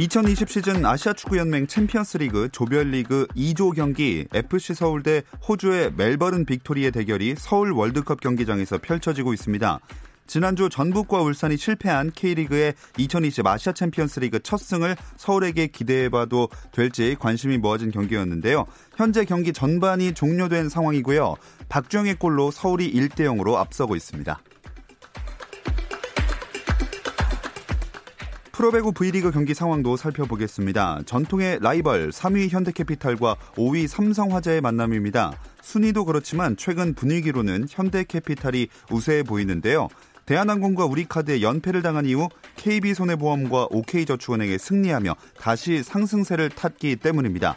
2020 시즌 아시아 축구 연맹 챔피언스 리그 조별리그 2조 경기 FC 서울 대 호주의 멜버른 빅토리의 대결이 서울 월드컵 경기장에서 펼쳐지고 있습니다. 지난주 전북과 울산이 실패한 K리그의 2020 아시아 챔피언스 리그 첫 승을 서울에게 기대해봐도 될지 관심이 모아진 경기였는데요. 현재 경기 전반이 종료된 상황이고요. 박주영의 골로 서울이 1대 0으로 앞서고 있습니다. 프로배구 V리그 경기 상황도 살펴보겠습니다. 전통의 라이벌 3위 현대캐피탈과 5위 삼성화재의 만남입니다. 순위도 그렇지만 최근 분위기로는 현대캐피탈이 우세해 보이는데요. 대한항공과 우리카드의 연패를 당한 이후 KB손해보험과 OK저축은행에 승리하며 다시 상승세를 탔기 때문입니다.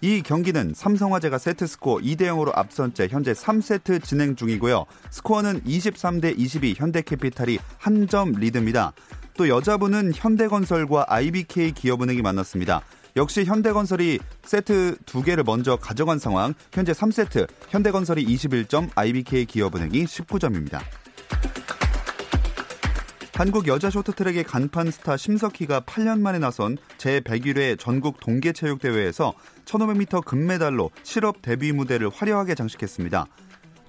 이 경기는 삼성화재가 세트스코어 2대 0으로 앞선 채 현재 3세트 진행 중이고요. 스코어는 23대 22 현대캐피탈이 한 점 리드입니다. 또 여자분은 현대건설과 IBK 기업은행이 만났습니다. 역시 현대건설이 세트 두 개를 먼저 가져간 상황. 현재 3세트 현대건설이 21점, IBK 기업은행이 19점입니다. 한국 여자 쇼트트랙의 간판 스타 심석희가 8년 만에 나선 제101회 전국 동계체육대회에서 1500m 금메달로 실업 데뷔 무대를 화려하게 장식했습니다.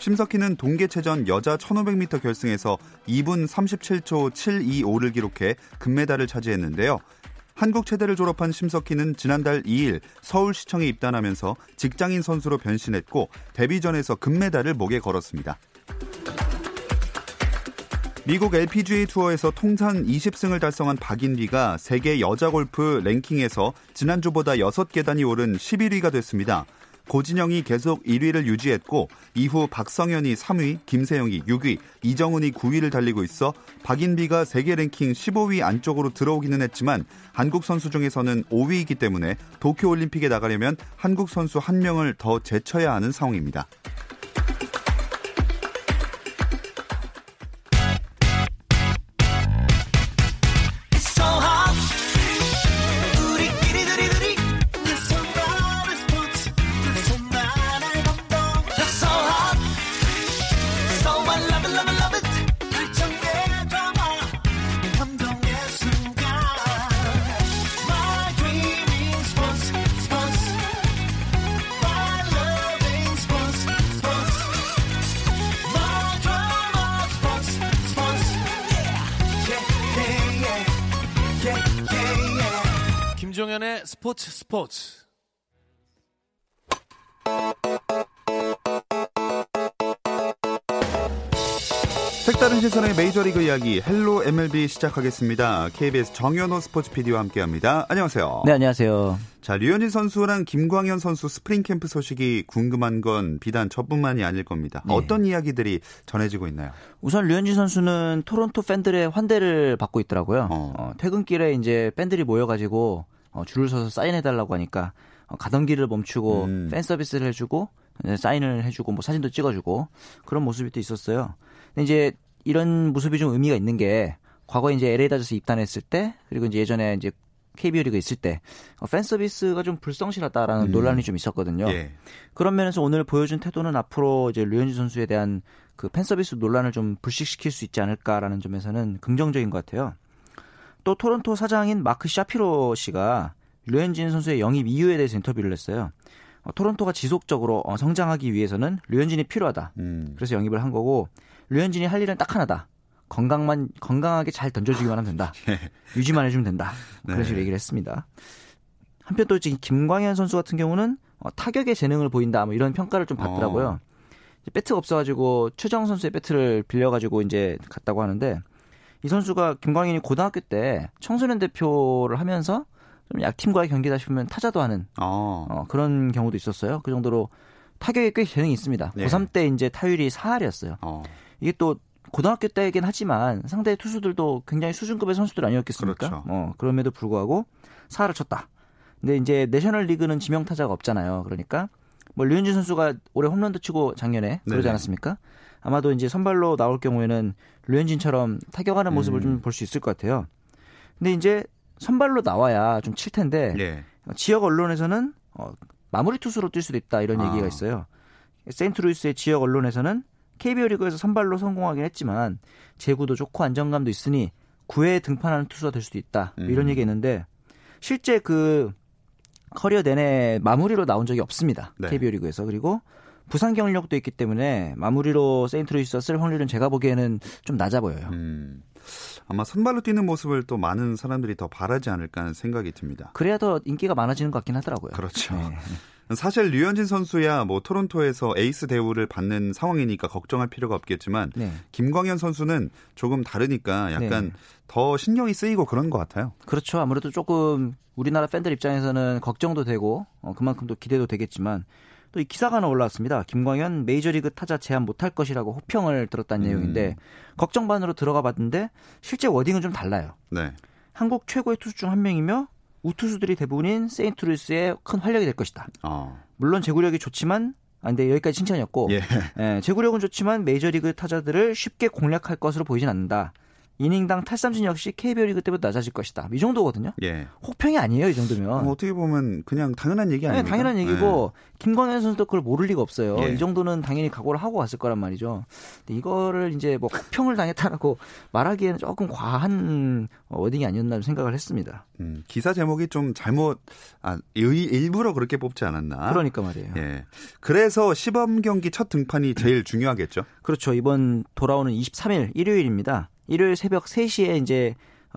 심석희는 동계체전 여자 1500m 결승에서 2분 37초 725를 기록해 금메달을 차지했는데요. 한국 체대를 졸업한 심석희는 지난달 2일 서울시청에 입단하면서 직장인 선수로 변신했고 데뷔전에서 금메달을 목에 걸었습니다. 미국 LPGA 투어에서 통산 20승을 달성한 박인비가 세계 여자 골프 랭킹에서 지난주보다 6계단이 오른 11위가 됐습니다. 고진영이 계속 1위를 유지했고 이후 박성현이 3위, 김세영이 6위, 이정훈이 9위를 달리고 있어 박인비가 세계 랭킹 15위 안쪽으로 들어오기는 했지만 한국 선수 중에서는 5위이기 때문에 도쿄 올림픽에 나가려면 한국 선수 한 명을 더 제쳐야 하는 상황입니다. 스포츠. 색다른 시선의 메이저리그 이야기 Hello MLB 시작하겠습니다. KBS 정현호 스포츠 PD와 함께합니다. 안녕하세요. 네, 안녕하세요. 자, 류현진 선수랑 김광현 선수 스프링 캠프 소식이 궁금한 건 비단 저뿐만이 아닐 겁니다. 네. 어떤 이야기들이 전해지고 있나요? 우선 류현진 선수는 토론토 팬들의 환대를 받고 있더라고요. 어. 어, 퇴근길에 이제 팬들이 모여가지고 어, 줄을 서서 사인해달라고 하니까 어, 가던 길을 멈추고 음. 팬 서비스를 해주고 사인을 해주고 뭐 사진도 찍어주고 그런 모습이 또 있었어요. 근데 이제 이런 모습이 좀 의미가 있는 게 과거에 이제 LA 다저스 입단했을 때 그리고 이제 예전에 이제 KBO 리그 있을 때 어, 팬 서비스가 좀 불성실하다라는 음. 논란이 좀 있었거든요. 예. 그런 면에서 오늘 보여준 태도는 앞으로 이제 류현진 선수에 대한 그 팬 서비스 논란을 좀 불식시킬 수 있지 않을까라는 점에서는 긍정적인 것 같아요. 또 토론토 사장인 마크 샤피로 씨가 류현진 선수의 영입 이유에 대해서 인터뷰를 했어요. 어, 토론토가 지속적으로 어, 성장하기 위해서는 류현진이 필요하다. 음. 그래서 영입을 한 거고 류현진이 할 일은 딱 하나다. 건강만 건강하게 잘 던져주기만 하면 된다. 예. 유지만 해주면 된다. 그런 네. 식으로 얘기를 했습니다. 한편 또 지금 김광현 선수 같은 경우는 어, 타격의 재능을 보인다. 뭐 이런 평가를 좀 받더라고요. 어. 배트가 없어가지고 최정 선수의 배트를 빌려가지고 이제 갔다고 하는데 이 선수가 김광현이 고등학교 때 청소년 대표를 하면서 좀 약팀과의 경기다 싶으면 타자도 하는 어. 어, 그런 경우도 있었어요. 그 정도로 타격에 꽤 재능이 있습니다. 네. 고3 때 이제 타율이 4할이었어요. 어. 이게 또 고등학교 때이긴 하지만 상대 투수들도 굉장히 수준급의 선수들 아니었겠습니까? 그렇죠. 어, 그럼에도 불구하고 사활을 쳤다. 근데 이제 내셔널 리그는 지명 타자가 없잖아요. 그러니까 뭐 류현진 선수가 올해 홈런도 치고 작년에 그러지 않았습니까? 아마도 이제 선발로 나올 경우에는 류현진처럼 타격하는 모습을 음. 좀볼 수 있을 것 같아요. 근데 이제 선발로 나와야 좀 칠 텐데 네. 지역 언론에서는 어, 마무리 투수로 뛸 수도 있다 이런 아. 얘기가 있어요. 세인트루이스의 지역 언론에서는 KBO 리그에서 선발로 성공하긴 했지만 제구도 좋고 안정감도 있으니 9회에 등판하는 투수가 될 수도 있다 음. 이런 얘기 있는데 실제 그 커리어 내내 마무리로 나온 적이 없습니다. 네. KBO 리그에서 그리고 부상 경력도 있기 때문에 마무리로 세인트루이스가 쓸 확률은 제가 보기에는 좀 낮아 보여요. 음. 아마 선발로 뛰는 모습을 또 많은 사람들이 더 바라지 않을까 하는 생각이 듭니다. 그래야 더 인기가 많아지는 것 같긴 하더라고요. 그렇죠. 네. 사실 류현진 선수야 뭐 토론토에서 에이스 대우를 받는 상황이니까 걱정할 필요가 없겠지만 네. 김광현 선수는 조금 다르니까 약간 네. 더 신경이 쓰이고 그런 것 같아요. 그렇죠. 아무래도 조금 우리나라 팬들 입장에서는 걱정도 되고 어, 그만큼 또 기대도 되겠지만 또 이 기사가 하나 올라왔습니다. 김광현 메이저리그 타자 제압 못할 것이라고 혹평을 들었다는 음. 내용인데 걱정 반으로 들어가 봤는데 실제 wording은 좀 달라요. 네. 한국 최고의 투수 중 한 명이며 우투수들이 대부분인 세인트루이스의 큰 활력이 될 것이다. 어. 물론 제구력이 좋지만 아, 근데 여기까지 칭찬이었고 예. 예, 제구력은 좋지만 메이저리그 타자들을 쉽게 공략할 것으로 보이진 않는다. 이닝당 탈삼진 역시 KBO 리그 때보다 낮아질 것이다. 이 정도거든요. 예. 혹평이 아니에요, 이 정도면. 어떻게 보면 그냥 당연한 얘기 아니에요? 네, 당연한 얘기고 네. 김광현 선수도 그걸 모를 리가 없어요. 예. 이 정도는 당연히 각오를 하고 왔을 거란 말이죠. 근데 이거를 이제 뭐 혹평을 당했다라고 말하기에는 조금 과한 워딩이 아니었나 생각을 했습니다. 음, 기사 제목이 좀 잘못 아, 일부러 그렇게 뽑지 않았나? 그러니까 말이에요. 예. 그래서 시범 경기 첫 등판이 제일 중요하겠죠. 그렇죠. 이번 돌아오는 23일 일요일입니다. 일요일 새벽 3시에 이제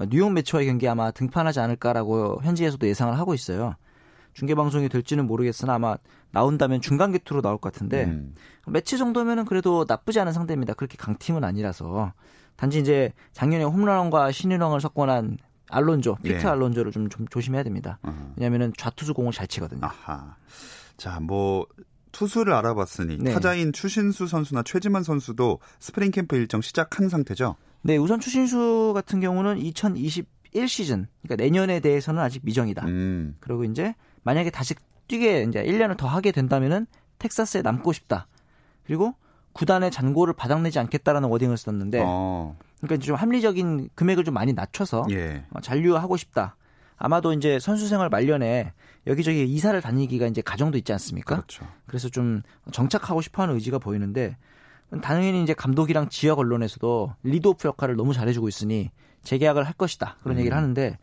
뉴욕 매치와의 경기 아마 등판하지 않을까라고 현지에서도 예상을 하고 있어요. 중계 방송이 될지는 모르겠으나 아마 나온다면 중간 계투로 나올 것 같은데 음. 메츠 정도면은 그래도 나쁘지 않은 상대입니다. 그렇게 강팀은 아니라서 단지 이제 작년에 홈런왕과 신인왕을 석권한 알론조, 피트 예. 알론조를 좀, 좀 조심해야 됩니다. 어. 왜냐하면 좌투수 공을 잘 치거든요. 아하. 자, 뭐 투수를 알아봤으니 네. 타자인 추신수 선수나 최지만 선수도 스프링 캠프 일정 시작한 상태죠. 네, 우선 추신수 같은 경우는 2021 시즌, 그러니까 내년에 대해서는 아직 미정이다. 음. 그리고 이제 만약에 다시 뛰게 이제 1년을 더 하게 된다면은 텍사스에 남고 싶다. 그리고 구단의 잔고를 바닥내지 않겠다라는 워딩을 썼는데, 어. 그러니까 좀 합리적인 금액을 좀 많이 낮춰서 예. 어, 잔류하고 싶다. 아마도 이제 선수 생활 말년에 여기저기 이사를 다니기가 이제 가정도 있지 않습니까? 그렇죠. 그래서 좀 정착하고 싶어하는 의지가 보이는데 당연히 이제 감독이랑 지역 언론에서도 리드오프 역할을 너무 잘해주고 있으니 재계약을 할 것이다 그런 음. 얘기를 하는데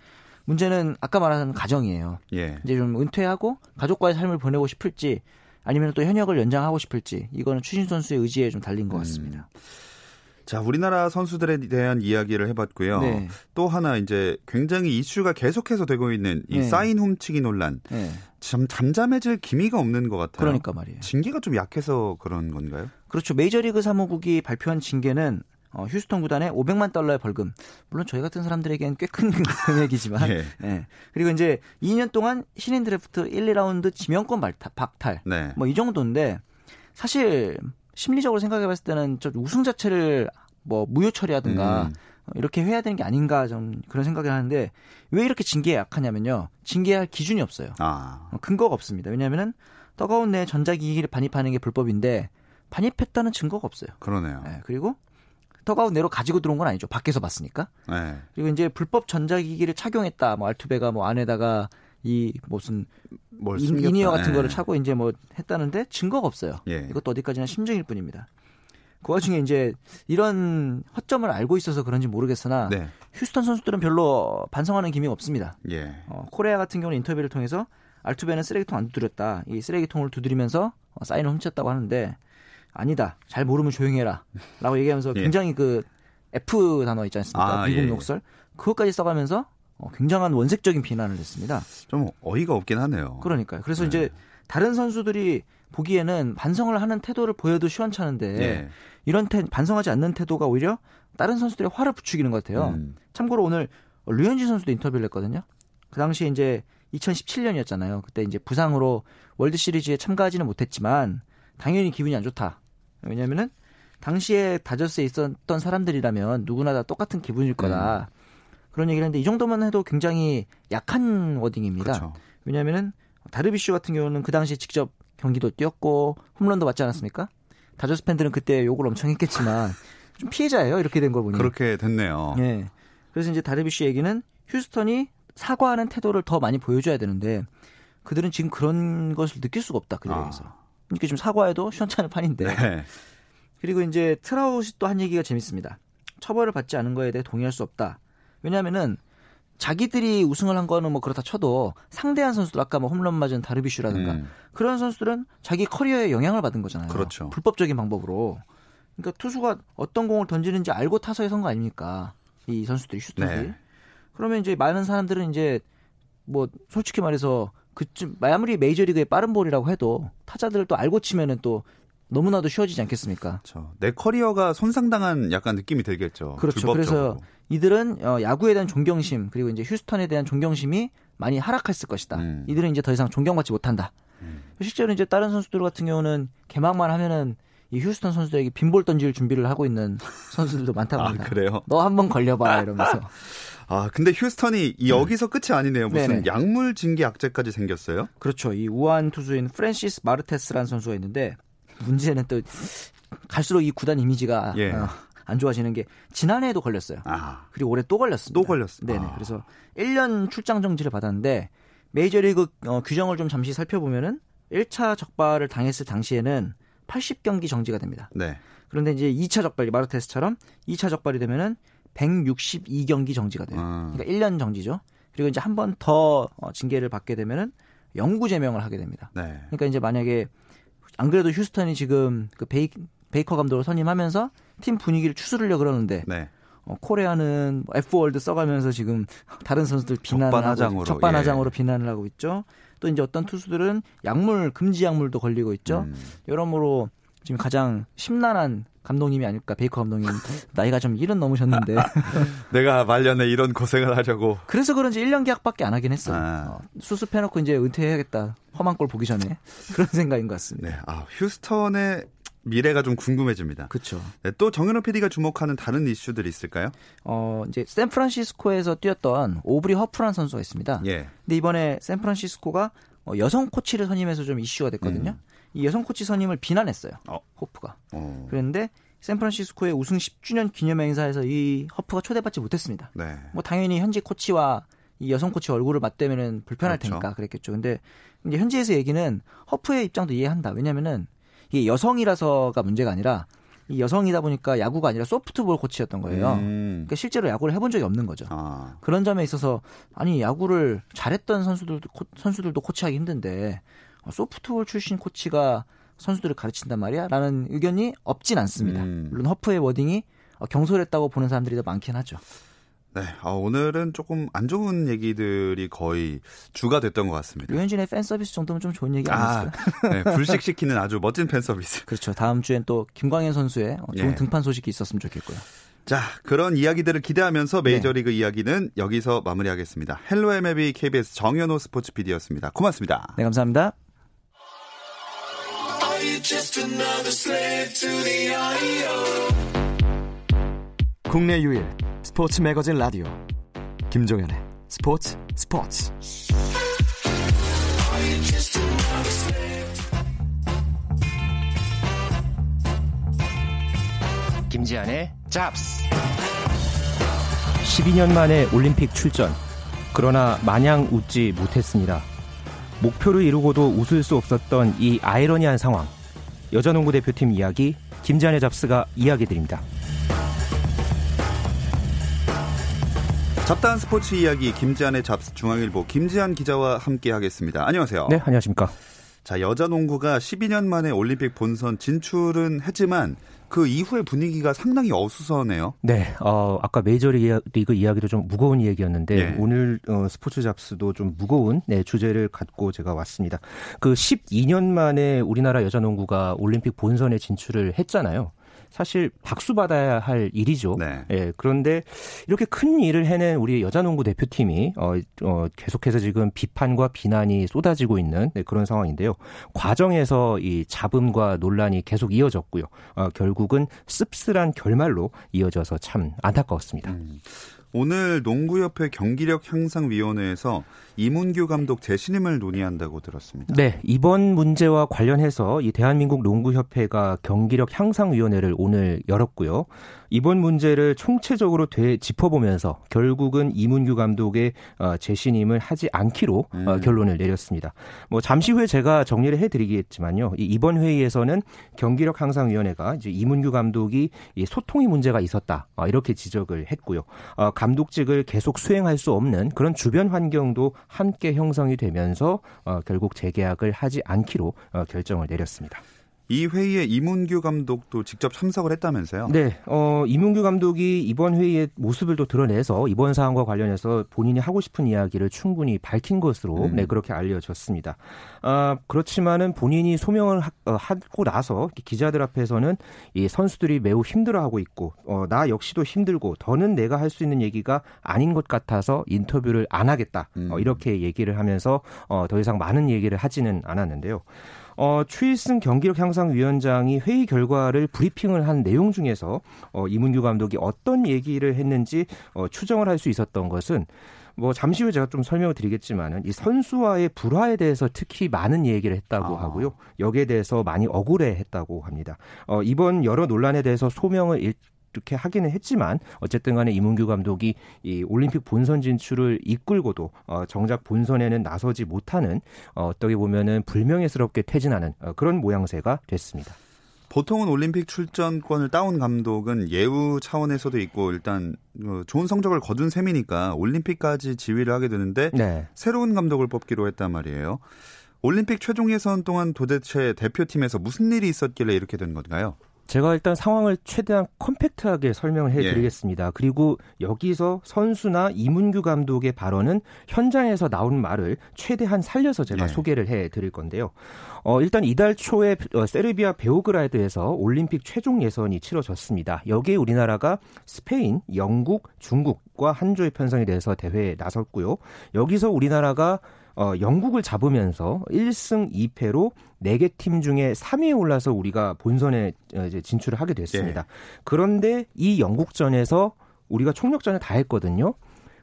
문제는 아까 말한 가정이에요. 예. 이제 좀 은퇴하고 가족과의 삶을 보내고 싶을지 아니면 또 현역을 연장하고 싶을지 이거는 추신 선수의 의지에 좀 달린 것 음. 같습니다. 음. 자, 우리나라 선수들에 대한 이야기를 해봤고요. 네. 또 하나 이제 굉장히 이슈가 계속해서 되고 있는 이 네. 사인 훔치기 논란. 네. 참 잠잠해질 기미가 없는 것 같아요. 그러니까 말이에요. 징계가 좀 약해서 그런 건가요? 그렇죠. 메이저리그 사무국이 발표한 징계는 어, 휴스턴 구단에 500만 달러의 벌금. 물론 저희 같은 사람들에게는 꽤큰 금액이지만. 예. 예. 그리고 이제 2년 동안 신인 드래프트 1, 2라운드 지명권 박탈. 네. 뭐이 정도인데 사실 심리적으로 생각해 봤을 때는 저 우승 자체를 뭐 무효 처리하든가 음. 이렇게 해야 되는 게 아닌가 좀 그런 생각을 하는데 왜 이렇게 징계에 약하냐면요. 징계할 기준이 없어요. 아. 어, 근거가 없습니다. 왜냐하면은 떠가운 내 전자기기를 반입하는 게 불법인데 반입했다는 증거가 없어요. 그러네요. 네, 그리고 터가운 내로 가지고 들어온 건 아니죠. 밖에서 봤으니까. 네. 그리고 이제 불법 전자기기를 착용했다. 뭐 알투베가 뭐 안에다가 이 무슨 인, 이니어 같은 네. 거를 차고 이제 뭐 했다는데 증거가 없어요. 예. 이것도 어디까지나 심증일 뿐입니다. 그 와중에 이제 이런 허점을 알고 있어서 그런지 모르겠으나 네. 휴스턴 선수들은 별로 반성하는 기미가 없습니다. 예. 어, 코레아 같은 경우는 인터뷰를 통해서 알투베는 쓰레기통 안 두드렸다. 이 쓰레기통을 두드리면서 어, 사인을 훔쳤다고 하는데 아니다. 잘 모르면 조용해라. 라고 얘기하면서 예. 굉장히 그 F 단어 있지 않습니까? 아, 미국 예. 녹설. 그것까지 써가면서 어, 굉장한 원색적인 비난을 했습니다. 좀 어이가 없긴 하네요. 그러니까요. 그래서 네. 이제 다른 선수들이 보기에는 반성을 하는 태도를 보여도 시원찮은데 네. 이런 태, 반성하지 않는 태도가 오히려 다른 선수들의 화를 부추기는 것 같아요. 음. 참고로 오늘 류현진 선수도 인터뷰를 했거든요. 그 당시에 이제 2017년이었잖아요. 그때 이제 부상으로 월드 시리즈에 참가하지는 못했지만 당연히 기분이 안 좋다. 왜냐면은 당시에 다저스에 있었던 사람들이라면 누구나 다 똑같은 기분일 거다. 음. 그런 얘기를 했는데 이 정도만 해도 굉장히 약한 wording입니다. 그렇죠. 왜냐하면은 다르비슈 같은 경우는 그 당시에 직접 경기도 뛰었고 홈런도 맞지 않았습니까? 다저스 팬들은 그때 욕을 엄청 했겠지만 좀 피해자예요. 이렇게 된 걸 보니. 그렇게 됐네요. 네. 그래서 이제 다르비슈 얘기는 휴스턴이 사과하는 태도를 더 많이 보여줘야 되는데 그들은 지금 그런 것을 느낄 수가 없다. 그들에게서. 아. 그러니까 좀 사과해도 시원찮을 판인데. 네. 그리고 이제 트라우시 또 한 얘기가 재밌습니다. 처벌을 받지 않은 거에 대해 동의할 수 없다. 왜냐하면은 자기들이 우승을 한 거는 뭐 그렇다 쳐도 상대한 선수들 아까 뭐 홈런 맞은 다르비슈라든가 음. 그런 선수들은 자기 커리어에 영향을 받은 거잖아요. 그렇죠. 불법적인 방법으로. 그러니까 투수가 어떤 공을 던지는지 알고 타석에 선 거 아닙니까? 이 선수들이 슈터들이. 네. 그러면 이제 많은 사람들은 이제 뭐 솔직히 말해서 그쯤 아무리 메이저리그의 빠른 볼이라고 해도 타자들을 또 알고 치면은 또 너무나도 쉬워지지 않겠습니까? 그렇죠. 내 커리어가 손상당한 약간 느낌이 들겠죠. 그렇죠. 불법적으로. 그래서 이들은 어, 야구에 대한 존경심 그리고 이제 휴스턴에 대한 존경심이 많이 하락했을 것이다. 음. 이들은 이제 더 이상 존경받지 못한다. 음. 실제로 이제 다른 선수들 같은 경우는 개막만 하면은 이 휴스턴 선수들에게 빈볼 던질 준비를 하고 있는 선수들도 많다고 합니다. 아, 그래요? 너 한번 걸려봐 이러면서. 아, 근데 휴스턴이 이 여기서 끝이 아니네요. 무슨 네네. 약물 징계 악재까지 생겼어요? 그렇죠. 이 우한 투수인 프랜시스 마르테스라는 선수가 있는데 문제는 또 갈수록 이 구단 이미지가 예. 어, 안 좋아지는 게 지난해에도 걸렸어요. 아. 그리고 올해 또 걸렸습니다. 또 걸렸어요. 네네. 아. 그래서 1년 출장 정지를 받았는데 메이저리그 어, 규정을 좀 잠시 살펴보면은 1차 적발을 당했을 당시에는 80경기 정지가 됩니다. 네. 그런데 이제 2차 적발, 마르테스처럼 2차 적발이 되면은 162경기 정지가 돼요. 아. 그러니까 1년 정지죠. 그리고 이제 한 번더 어, 징계를 받게 되면은 영구 제명을 하게 됩니다. 네. 그러니까 이제 만약에 안 그래도 휴스턴이 지금 그 베이, 베이커 감독을 선임하면서 팀 분위기를 추스르려 그러는데 네. 어, 코레아는 F word 써가면서 지금 다른 선수들 비난을 적반하장으로, 하고 적반하장으로 예. 비난을 하고 있죠. 또 이제 어떤 투수들은 약물 금지 약물도 걸리고 있죠. 음. 여러모로 지금 가장 심란한 감독님이 아닐까 베이커 감독님 나이가 좀 일흔 넘으셨는데 내가 말년에 이런 고생을 하려고 그래서 그런지 1년 계약밖에 안 하긴 했어요. 아. 어, 수습해놓고 이제 은퇴해야겠다 험한 꼴 보기 전에 그런 생각인 것 같습니다. 네, 아 휴스턴의 미래가 좀 궁금해집니다. 그렇죠. 네, 또 정현호 PD가 주목하는 다른 이슈들이 있을까요? 어, 이제 샌프란시스코에서 뛰었던 오브리 허프란 선수가 있습니다. 예. 근데 이번에 샌프란시스코가 어, 여성 코치를 선임해서 좀 이슈가 됐거든요. 음. 이 여성 코치 선임을 비난했어요. 어. 허프가. 어. 그런데 샌프란시스코의 우승 10주년 기념 행사에서 이 허프가 초대받지 못했습니다. 네. 뭐 당연히 현지 코치와 이 여성 코치 얼굴을 맞대면은 불편할 그렇죠. 테니까 그랬겠죠. 근데 이제 현지에서 얘기는 허프의 입장도 이해한다. 왜냐면은 이게 여성이라서가 문제가 아니라 이 여성이다 보니까 야구가 아니라 소프트볼 코치였던 거예요. 음. 그러니까 실제로 야구를 해본 적이 없는 거죠. 아. 그런 점에 있어서 아니 야구를 잘했던 선수들도 선수들도 코치하기 힘든데 소프트볼 출신 코치가 선수들을 가르친단 말이야? 라는 의견이 없진 않습니다. 음. 물론 허프의 워딩이 경솔했다고 보는 사람들이 더 많긴 하죠. 네, 아, 오늘은 조금 안 좋은 얘기들이 거의 주가 됐던 것 같습니다. 류현진의 팬 서비스 정도면 좀 좋은 얘기 아니었어요? 아, 네, 불식시키는 아주 멋진 팬 서비스. 그렇죠. 다음 주엔 또 김광현 선수의 좋은 네. 등판 소식이 있었으면 좋겠고요. 자, 그런 이야기들을 기대하면서 메이저리그 네. 이야기는 여기서 마무리하겠습니다. 헬로 MLB KBS 정현호 스포츠 PD였습니다. 고맙습니다. 네, 감사합니다. 국내 유일 스포츠 매거진 라디오. 김종현의 스포츠 스포츠. 김지한의 잡스 12년 만에 올림픽 출전. 그러나 마냥 웃지 못했습니다. 목표를 이루고도 웃을 수 없었던 이 아이러니한 상황. 여자농구 대표팀 이야기 김지한의 잡스가 이야기 드립니다. 잡다한 스포츠 이야기 김지한의 잡스 중앙일보 김지한 기자와 함께 하겠습니다. 안녕하세요. 네, 안녕하십니까. 자, 여자 농구가 12년 만에 올림픽 본선 진출은 했지만 그 이후의 분위기가 상당히 어수선해요. 네, 어, 아까 메이저리그 이야기도 좀 무거운 이야기였는데 네. 오늘 어, 스포츠 잡스도 좀 무거운 네, 주제를 갖고 제가 왔습니다. 그 12년 만에 우리나라 여자 농구가 올림픽 본선에 진출을 했잖아요. 사실 박수 받아야 할 일이죠. 네. 예, 그런데 이렇게 큰 일을 해낸 우리 여자농구 대표팀이 어, 어, 계속해서 지금 비판과 비난이 쏟아지고 있는 네, 그런 상황인데요. 과정에서 이 잡음과 논란이 계속 이어졌고요. 어, 결국은 씁쓸한 결말로 이어져서 참 안타까웠습니다. 음. 오늘 농구협회 경기력 향상위원회에서 이문규 감독 재신임을 논의한다고 들었습니다. 네, 이번 문제와 관련해서 이 대한민국 농구협회가 경기력 향상위원회를 오늘 열었고요. 이번 문제를 총체적으로 되, 짚어보면서 결국은 이문규 감독의 어, 재신임을 하지 않기로 어, 음. 어, 결론을 내렸습니다. 뭐 잠시 후에 제가 정리를 해드리겠지만요. 이, 이번 회의에서는 경기력 향상위원회가 이제 이문규 감독이 이 소통이 문제가 있었다 어, 이렇게 지적을 했고요. 어, 감독직을 계속 수행할 수 없는 그런 주변 환경도 함께 형성이 되면서 어, 결국 재계약을 하지 않기로 어, 결정을 내렸습니다. 이 회의에 이문규 감독도 직접 참석을 했다면서요? 네, 어, 이문규 감독이 이번 회의의 모습을 또 드러내서 이번 사안과 관련해서 본인이 하고 싶은 이야기를 충분히 밝힌 것으로 음. 네 그렇게 알려졌습니다. 아, 그렇지만은 본인이 소명을 하, 어, 하고 나서 기자들 앞에서는 이 선수들이 매우 힘들어하고 있고 어, 나 역시도 힘들고 더는 내가 할 수 있는 얘기가 아닌 것 같아서 인터뷰를 안 하겠다 어, 음. 어, 이렇게 얘기를 하면서 어, 더 이상 많은 얘기를 하지는 않았는데요. 어, 추일승 경기력 향상 위원장이 회의 결과를 브리핑을 한 내용 중에서 어, 이문규 감독이 어떤 얘기를 했는지 어, 추정을 할 수 있었던 것은 뭐 잠시 후에 제가 좀 설명을 드리겠지만은 이 선수와의 불화에 대해서 특히 많은 얘기를 했다고 아. 하고요. 여기에 대해서 많이 억울해했다고 합니다. 어, 이번 여러 논란에 대해서 소명을 일, 이렇게 하기는 했지만 어쨌든 간에 이문규 감독이 이 올림픽 본선 진출을 이끌고도 어, 정작 본선에는 나서지 못하는 어, 어떻게 보면은 불명예스럽게 퇴진하는 어, 그런 모양새가 됐습니다. 보통은 올림픽 출전권을 따온 감독은 예우 차원에서도 있고 일단 어, 좋은 성적을 거둔 셈이니까 올림픽까지 지휘를 하게 되는데 네. 새로운 감독을 뽑기로 했단 말이에요. 올림픽 최종 예선 동안 도대체 대표팀에서 무슨 일이 있었길래 이렇게 된 건가요? 제가 일단 상황을 최대한 컴팩트하게 설명을 해드리겠습니다. 예. 그리고 여기서 선수나 이문규 감독의 발언은 현장에서 나온 말을 최대한 살려서 제가 예. 소개를 해드릴 건데요. 어, 일단 이달 초에 어, 세르비아 베오그라드에서 올림픽 최종 예선이 치러졌습니다. 여기에 우리나라가 스페인, 영국, 중국과 한 조에 편성이 돼서 대회에 나섰고요. 여기서 우리나라가 어, 영국을 잡으면서 1승 2패로 4개 팀 중에 3위에 올라서 우리가 본선에 어, 이제 진출을 하게 됐습니다. 예. 그런데 이 영국전에서 우리가 총력전을 다 했거든요.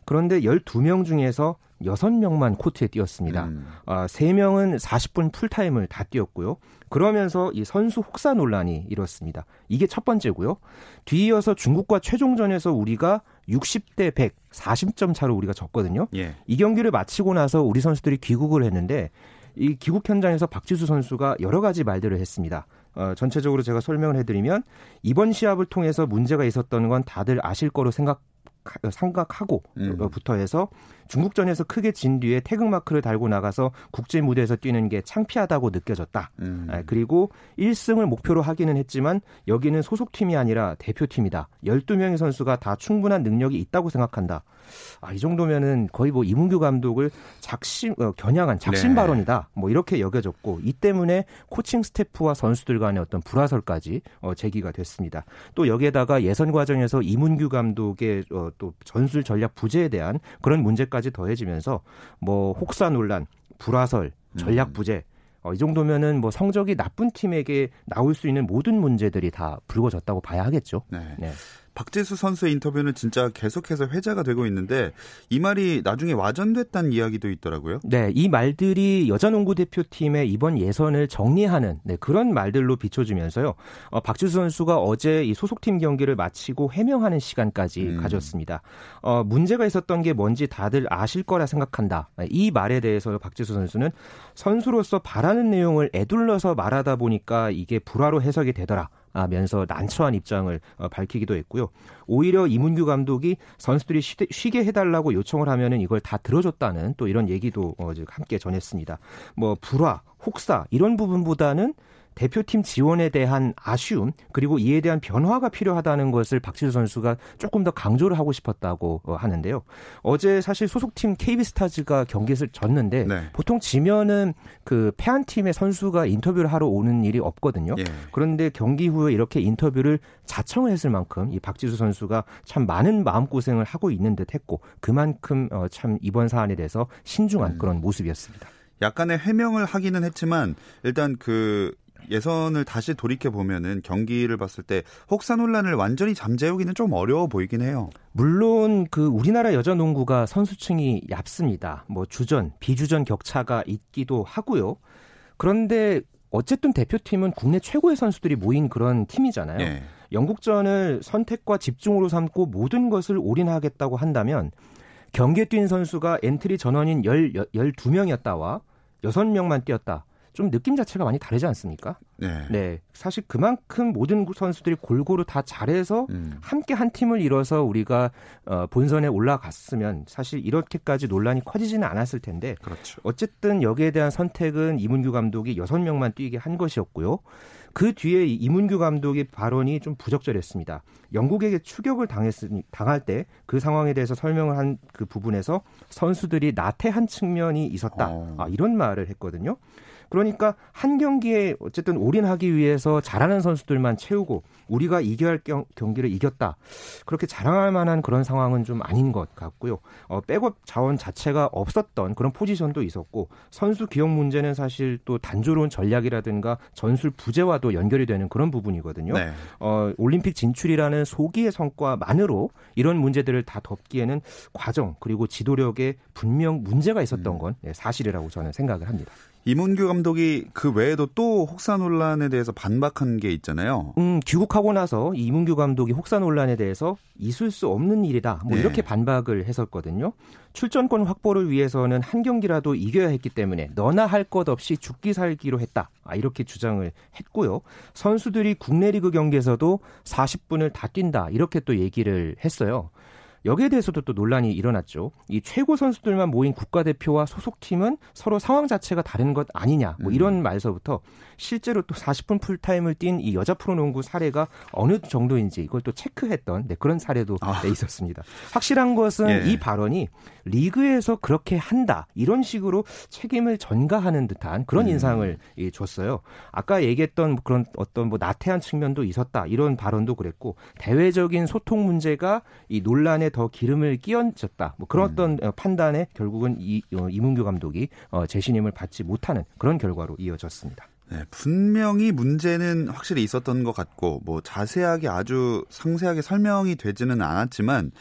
그런데 12명 중에서 6명만 코트에 뛰었습니다. 음. 아, 3명은 40분 풀타임을 다 뛰었고요. 그러면서 이 선수 혹사 논란이 일었습니다. 이게 첫 번째고요. 뒤이어서 중국과 최종전에서 우리가 60대 100, 40점 차로 우리가 졌거든요. 예. 이 경기를 마치고 나서 우리 선수들이 귀국을 했는데 이 귀국 현장에서 박지수 선수가 여러 가지 말들을 했습니다. 어, 전체적으로 제가 설명을 해드리면 이번 시합을 통해서 문제가 있었던 건 다들 아실 거로 생각 생각하고부터 음. 해서 중국전에서 크게 진 뒤에 태극마크를 달고 나가서 국제 무대에서 뛰는 게 창피하다고 느껴졌다. 음. 아, 그리고 1승을 목표로 하기는 했지만 여기는 소속팀이 아니라 대표팀이다. 12명의 선수가 다 충분한 능력이 있다고 생각한다. 아, 이 정도면은 거의 뭐 이문규 감독을 작심 어, 겨냥한 작심 네. 발언이다. 뭐 이렇게 여겨졌고 이 때문에 코칭 스태프와 선수들 간의 어떤 불화설까지 어, 제기가 됐습니다. 또 여기에다가 예선 과정에서 이문규 감독의 어, 또 전술 전략 부재에 대한 그런 문제까지 더해지면서 뭐 혹사 논란, 불화설, 전략 음. 부재 어, 이 정도면은 뭐 성적이 나쁜 팀에게 나올 수 있는 모든 문제들이 다 불거졌다고 봐야 하겠죠. 네. 네. 박재수 선수의 인터뷰는 진짜 계속해서 회자가 되고 있는데 이 말이 나중에 와전됐다는 이야기도 있더라고요. 네, 이 말들이 여자농구 대표팀의 이번 예선을 정리하는 네, 그런 말들로 비춰지면서요. 어, 박재수 선수가 어제 이 소속팀 경기를 마치고 해명하는 시간까지 음. 가졌습니다. 어, 문제가 있었던 게 뭔지 다들 아실 거라 생각한다. 이 말에 대해서 박재수 선수는 선수로서 바라는 내용을 애둘러서 말하다 보니까 이게 불화로 해석이 되더라. 면서 난처한 입장을 어, 밝히기도 했고요. 오히려 이문규 감독이 선수들이 쉬게 해달라고 요청을 하면은 이걸 다 들어줬다는 또 이런 얘기도 어, 함께 전했습니다. 뭐 불화, 혹사 이런 부분보다는 대표팀 지원에 대한 아쉬움 그리고 이에 대한 변화가 필요하다는 것을 박지수 선수가 조금 더 강조를 하고 싶었다고 어, 하는데요. 어제 사실 소속팀 KB스타즈가 경기를 졌는데 네. 보통 지면은 그 패한 팀의 선수가 인터뷰를 하러 오는 일이 없거든요. 예. 그런데 경기 후에 이렇게 인터뷰를 자청을 했을 만큼 이 박지수 선수가 참 많은 마음고생을 하고 있는 듯 했고 그만큼 어, 참 이번 사안에 대해서 신중한 음. 그런 모습이었습니다. 약간의 해명을 하기는 했지만 일단 그 예선을 다시 돌이켜 보면은 경기를 봤을 때 혹사 논란을 완전히 잠재우기는 좀 어려워 보이긴 해요. 물론 그 우리나라 여자 농구가 선수층이 얇습니다. 뭐 주전, 비주전 격차가 있기도 하고요. 그런데 어쨌든 대표팀은 국내 최고의 선수들이 모인 그런 팀이잖아요. 네. 영국전을 선택과 집중으로 삼고 모든 것을 올인하겠다고 한다면 경기에 뛴 선수가 엔트리 전원인 10, 12명이었다와 6명만 뛰었다. 좀 느낌 자체가 많이 다르지 않습니까? 네. 네. 사실 그만큼 모든 선수들이 골고루 다 잘해서 음. 함께 한 팀을 이뤄서 우리가 어, 본선에 올라갔으면 사실 이렇게까지 논란이 커지지는 않았을 텐데. 그렇죠. 어쨌든 여기에 대한 선택은 이문규 감독이 6명만 뛰게 한 것이었고요. 그 뒤에 이문규 감독의 발언이 좀 부적절했습니다. 영국에게 추격을 당했으니 당할 때 그 상황에 대해서 설명을 한 그 부분에서 선수들이 나태한 측면이 있었다. 어. 아, 이런 말을 했거든요. 그러니까 한 경기에 어쨌든 올인하기 위해서 잘하는 선수들만 채우고 우리가 이겨야 할 경, 경기를 이겼다. 그렇게 자랑할 만한 그런 상황은 좀 아닌 것 같고요. 어, 백업 자원 자체가 없었던 그런 포지션도 있었고 선수 기억 문제는 사실 또 단조로운 전략이라든가 전술 부재와도 연결이 되는 그런 부분이거든요. 네. 어, 올림픽 진출이라는 소기의 성과만으로 이런 문제들을 다 덮기에는 과정 그리고 지도력에 분명 문제가 있었던 음. 건 음. 사실이라고 저는 생각을 합니다. 이문규 감독이 그 외에도 또 혹사 논란에 대해서 반박한 게 있잖아요. 음, 귀국하고 나서 이문규 감독이 혹사 논란에 대해서 있을 수 없는 일이다. 뭐 네. 이렇게 반박을 했었거든요. 출전권 확보를 위해서는 한 경기라도 이겨야 했기 때문에 너나 할 것 없이 죽기 살기로 했다. 아, 이렇게 주장을 했고요. 선수들이 국내 리그 경기에서도 40분을 다 뛴다. 이렇게 또 얘기를 했어요. 여기에 대해서도 또 논란이 일어났죠. 이 최고 선수들만 모인 국가대표와 소속팀은 서로 상황 자체가 다른 것 아니냐. 뭐 이런 음. 말서부터 실제로 또 40분 풀타임을 뛴 이 여자 프로농구 사례가 어느 정도인지 이걸 또 체크했던 네, 그런 사례도 아. 네, 있었습니다. 확실한 것은 예. 이 발언이 리그에서 그렇게 한다 이런 식으로 책임을 전가하는 듯한 그런 음. 인상을 예, 줬어요. 아까 얘기했던 그런 어떤 뭐 나태한 측면도 있었다 이런 발언도 그랬고 대외적인 소통 문제가 이 논란에 더 기름을 끼얹었다 뭐 그런 음. 어떤 어, 판단에 결국은 이, 어, 이문규 감독이 어, 재신임을 받지 못하는 그런 결과로 이어졌습니다. 네, 분명히 문제는 확실히 있었던 것 같고 뭐 자세하게 아주 상세하게 설명이 되지는 않았지만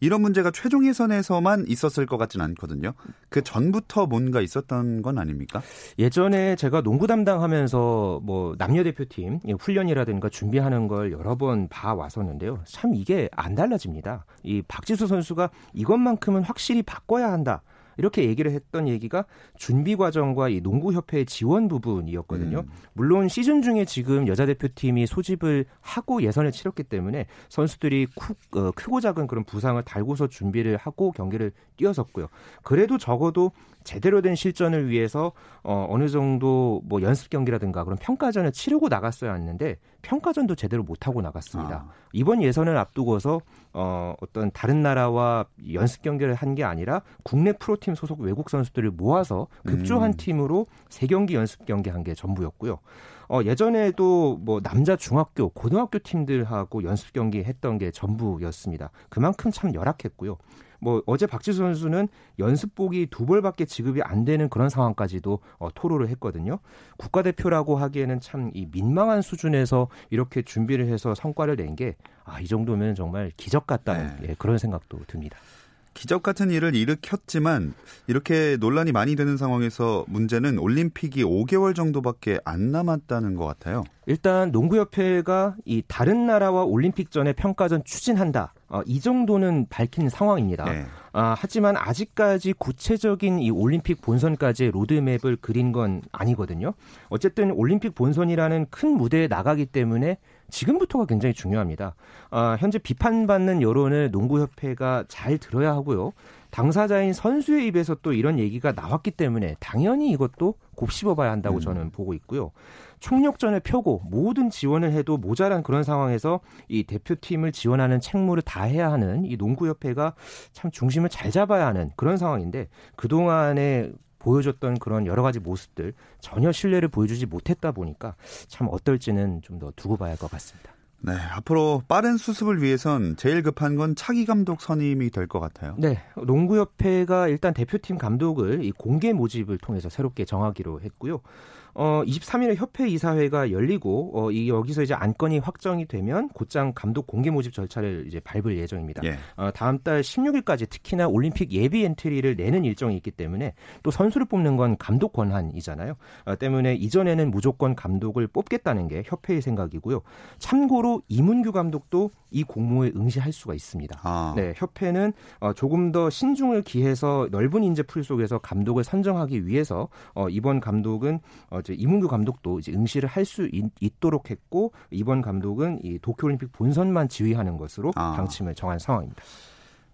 이런 문제가 최종 예선에서만 있었을 것 같지는 않거든요. 그 전부터 뭔가 있었던 건 아닙니까? 예전에 제가 농구 담당하면서 뭐 남녀 대표팀 훈련이라든가 준비하는 걸 여러 번 봐 왔었는데요. 참 이게 안 달라집니다. 이 박지수 선수가 이것만큼은 확실히 바꿔야 한다. 이렇게 얘기를 했던 얘기가 준비 과정과 이 농구협회의 지원 부분이었거든요. 음. 물론 시즌 중에 지금 여자 대표팀이 소집을 하고 예선을 치렀기 때문에 선수들이 크, 어, 크고 작은 그런 부상을 달고서 준비를 하고 경기를 뛰어섰고요. 그래도 적어도 제대로 된 실전을 위해서 어, 어느 정도 뭐 연습 경기라든가 그런 평가전을 치르고 나갔어야 했는데 평가전도 제대로 못 하고 나갔습니다. 아. 이번 예선을 앞두고서 어, 어떤 다른 나라와 연습 경기를 한 게 아니라 국내 프로팀 소속 외국 선수들을 모아서 급조한 음. 팀으로 세 경기 연습 경기 한 게 전부였고요. 어, 예전에도 뭐 남자 중학교, 고등학교 팀들하고 연습 경기 했던 게 전부였습니다. 그만큼 참 열악했고요. 뭐 어제 박지수 선수는 연습복이 두 벌밖에 지급이 안 되는 그런 상황까지도 어, 토로를 했거든요. 국가대표라고 하기에는 참 이 민망한 수준에서 이렇게 준비를 해서 성과를 낸 게 아, 이 정도면 정말 기적 같다는 네. 예, 그런 생각도 듭니다. 기적 같은 일을 일으켰지만 이렇게 논란이 많이 되는 상황에서 문제는 올림픽이 5개월 정도밖에 안 남았다는 것 같아요. 일단 농구협회가 이 다른 나라와 올림픽 전에 평가전 추진한다. 어, 이 정도는 밝힌 상황입니다. 네. 아, 하지만 아직까지 구체적인 이 올림픽 본선까지의 로드맵을 그린 건 아니거든요. 어쨌든 올림픽 본선이라는 큰 무대에 나가기 때문에 지금부터가 굉장히 중요합니다. 아, 현재 비판받는 여론을 농구협회가 잘 들어야 하고요. 당사자인 선수의 입에서 또 이런 얘기가 나왔기 때문에 당연히 이것도 곱씹어봐야 한다고 음. 저는 보고 있고요. 총력전에 펴고 모든 지원을 해도 모자란 그런 상황에서 이 대표팀을 지원하는 책무를 다 해야 하는 이 농구협회가 참 중심을 잘 잡아야 하는 그런 상황인데 그동안에 보여줬던 그런 여러 가지 모습들 전혀 신뢰를 보여주지 못했다 보니까 참 어떨지는 좀 더 두고 봐야 할 것 같습니다. 네, 앞으로 빠른 수습을 위해선 제일 급한 건 차기 감독 선임이 될 것 같아요. 네, 농구협회가 일단 대표팀 감독을 이 공개 모집을 통해서 새롭게 정하기로 했고요. 어, 23일에 협회 이사회가 열리고 어, 이 여기서 이제 안건이 확정이 되면 곧장 감독 공개 모집 절차를 이제 밟을 예정입니다. 예. 어, 다음 달 16일까지 특히나 올림픽 예비 엔트리를 내는 일정이 있기 때문에 또 선수를 뽑는 건 감독 권한이잖아요. 어, 때문에 이 전에는 무조건 감독을 뽑겠다는 게 협회의 생각이고요. 참고로 이문규 감독도 이 공모에 응시할 수가 있습니다. 아. 네, 협회는 어, 조금 더 신중을 기해서 넓은 인재 풀 속에서 감독을 선정하기 위해서 어, 이번 감독은 어, 이제 이문규 감독도 이제 응시를 할 수 있도록 했고 이번 감독은 이 도쿄올림픽 본선만 지휘하는 것으로 아. 방침을 정한 상황입니다.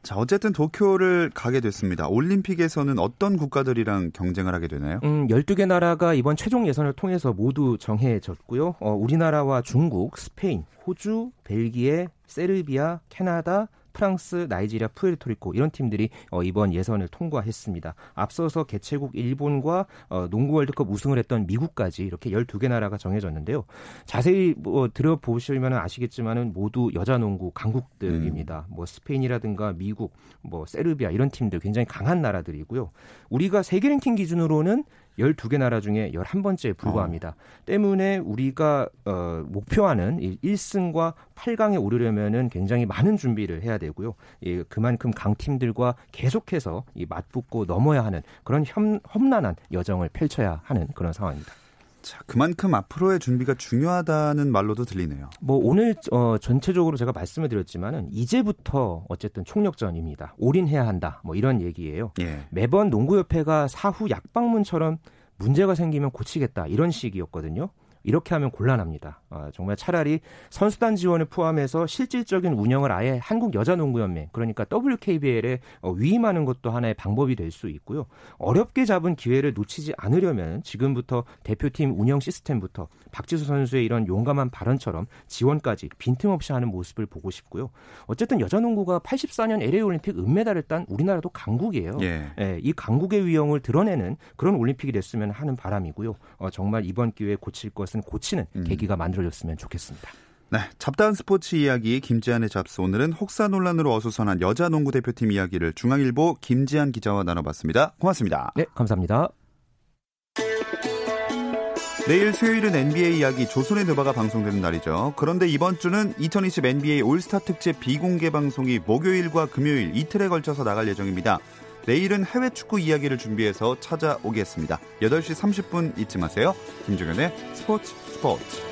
자, 어쨌든 도쿄를 가게 됐습니다. 올림픽에서는 어떤 국가들이랑 경쟁을 하게 되나요? 음, 12개 나라가 이번 최종 예선을 통해서 모두 정해졌고요. 어, 우리나라와 중국, 스페인, 호주, 벨기에, 세르비아, 캐나다, 프랑스, 나이지리아, 푸에르토리코 이런 팀들이 어, 이번 예선을 통과했습니다. 앞서서 개최국 일본과 어, 농구 월드컵 우승을 했던 미국까지 이렇게 12개 나라가 정해졌는데요. 자세히 뭐 들어보시면 아시겠지만은 모두 여자 농구 강국들입니다. 음. 뭐 스페인이라든가 미국, 뭐 세르비아 이런 팀들 굉장히 강한 나라들이고요. 우리가 세계 랭킹 기준으로는 12개 나라 중에 11번째에 불과합니다. 어. 때문에 우리가 어, 목표하는 1승과 8강에 오르려면은 굉장히 많은 준비를 해야 되고요. 예, 그만큼 강팀들과 계속해서 이 맞붙고 넘어야 하는 그런 험, 험난한 여정을 펼쳐야 하는 그런 상황입니다. 자, 그만큼 앞으로의 준비가 중요하다는 말로도 들리네요. 뭐 오늘 어, 전체적으로 제가 말씀을 드렸지만은 이제부터 어쨌든 총력전입니다. 올인해야 한다. 뭐 이런 얘기예요. 예. 매번 농구협회가 사후 약방문처럼 문제가 생기면 고치겠다 이런 식이었거든요. 이렇게 하면 곤란합니다. 아, 정말 차라리 선수단 지원을 포함해서 실질적인 운영을 아예 한국 여자농구연맹 그러니까 WKBL에 어, 위임하는 것도 하나의 방법이 될 수 있고요. 어렵게 잡은 기회를 놓치지 않으려면 지금부터 대표팀 운영 시스템부터 박지수 선수의 이런 용감한 발언처럼 지원까지 빈틈없이 하는 모습을 보고 싶고요. 어쨌든 여자농구가 84년 LA 올림픽 은메달을 딴 우리나라도 강국이에요. 예. 예, 이 강국의 위용을 드러내는 그런 올림픽이 됐으면 하는 바람이고요. 어, 정말 이번 기회에 고칠 것은 고치는 음. 계기가 만들어 만들어줬으면 좋겠습니다. 네, 잡다한 스포츠 이야기 김지한의 잡스 오늘은 혹사 논란으로 어수선한 여자 농구 대표팀 이야기를 중앙일보 김지한 기자와 나눠봤습니다. 고맙습니다. 네, 감사합니다. 내일 수요일은 NBA 이야기 조선의 누바가 방송되는 날이죠. 그런데 이번 주는 2020 NBA 올스타 특집 비공개 방송이 목요일과 금요일 이틀에 걸쳐서 나갈 예정입니다. 내일은 해외 축구 이야기를 준비해서 찾아오겠습니다. 8시 30분 잊지 마세요. 김종현의 스포츠 스포츠.